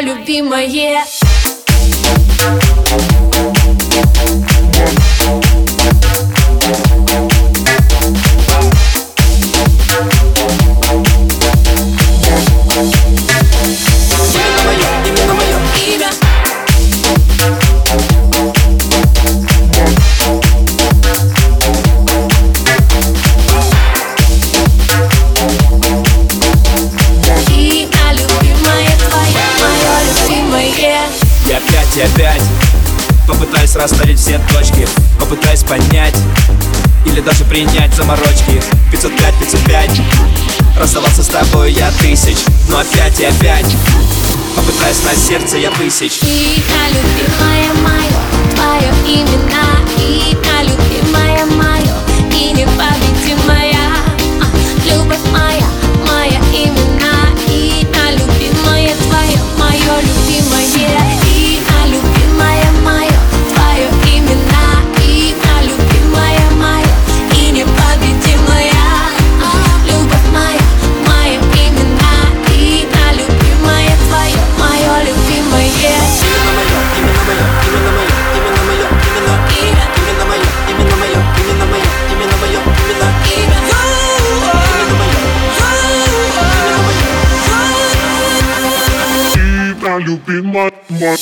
любимое. Попытаюсь расставить все точки Попытаюсь поднять Или даже принять заморочки. 505, 505 Расставался с тобой я тысяч Но опять и опять. Попытаюсь на сердце я тысяч Тихо, любимая моя. you be my, my.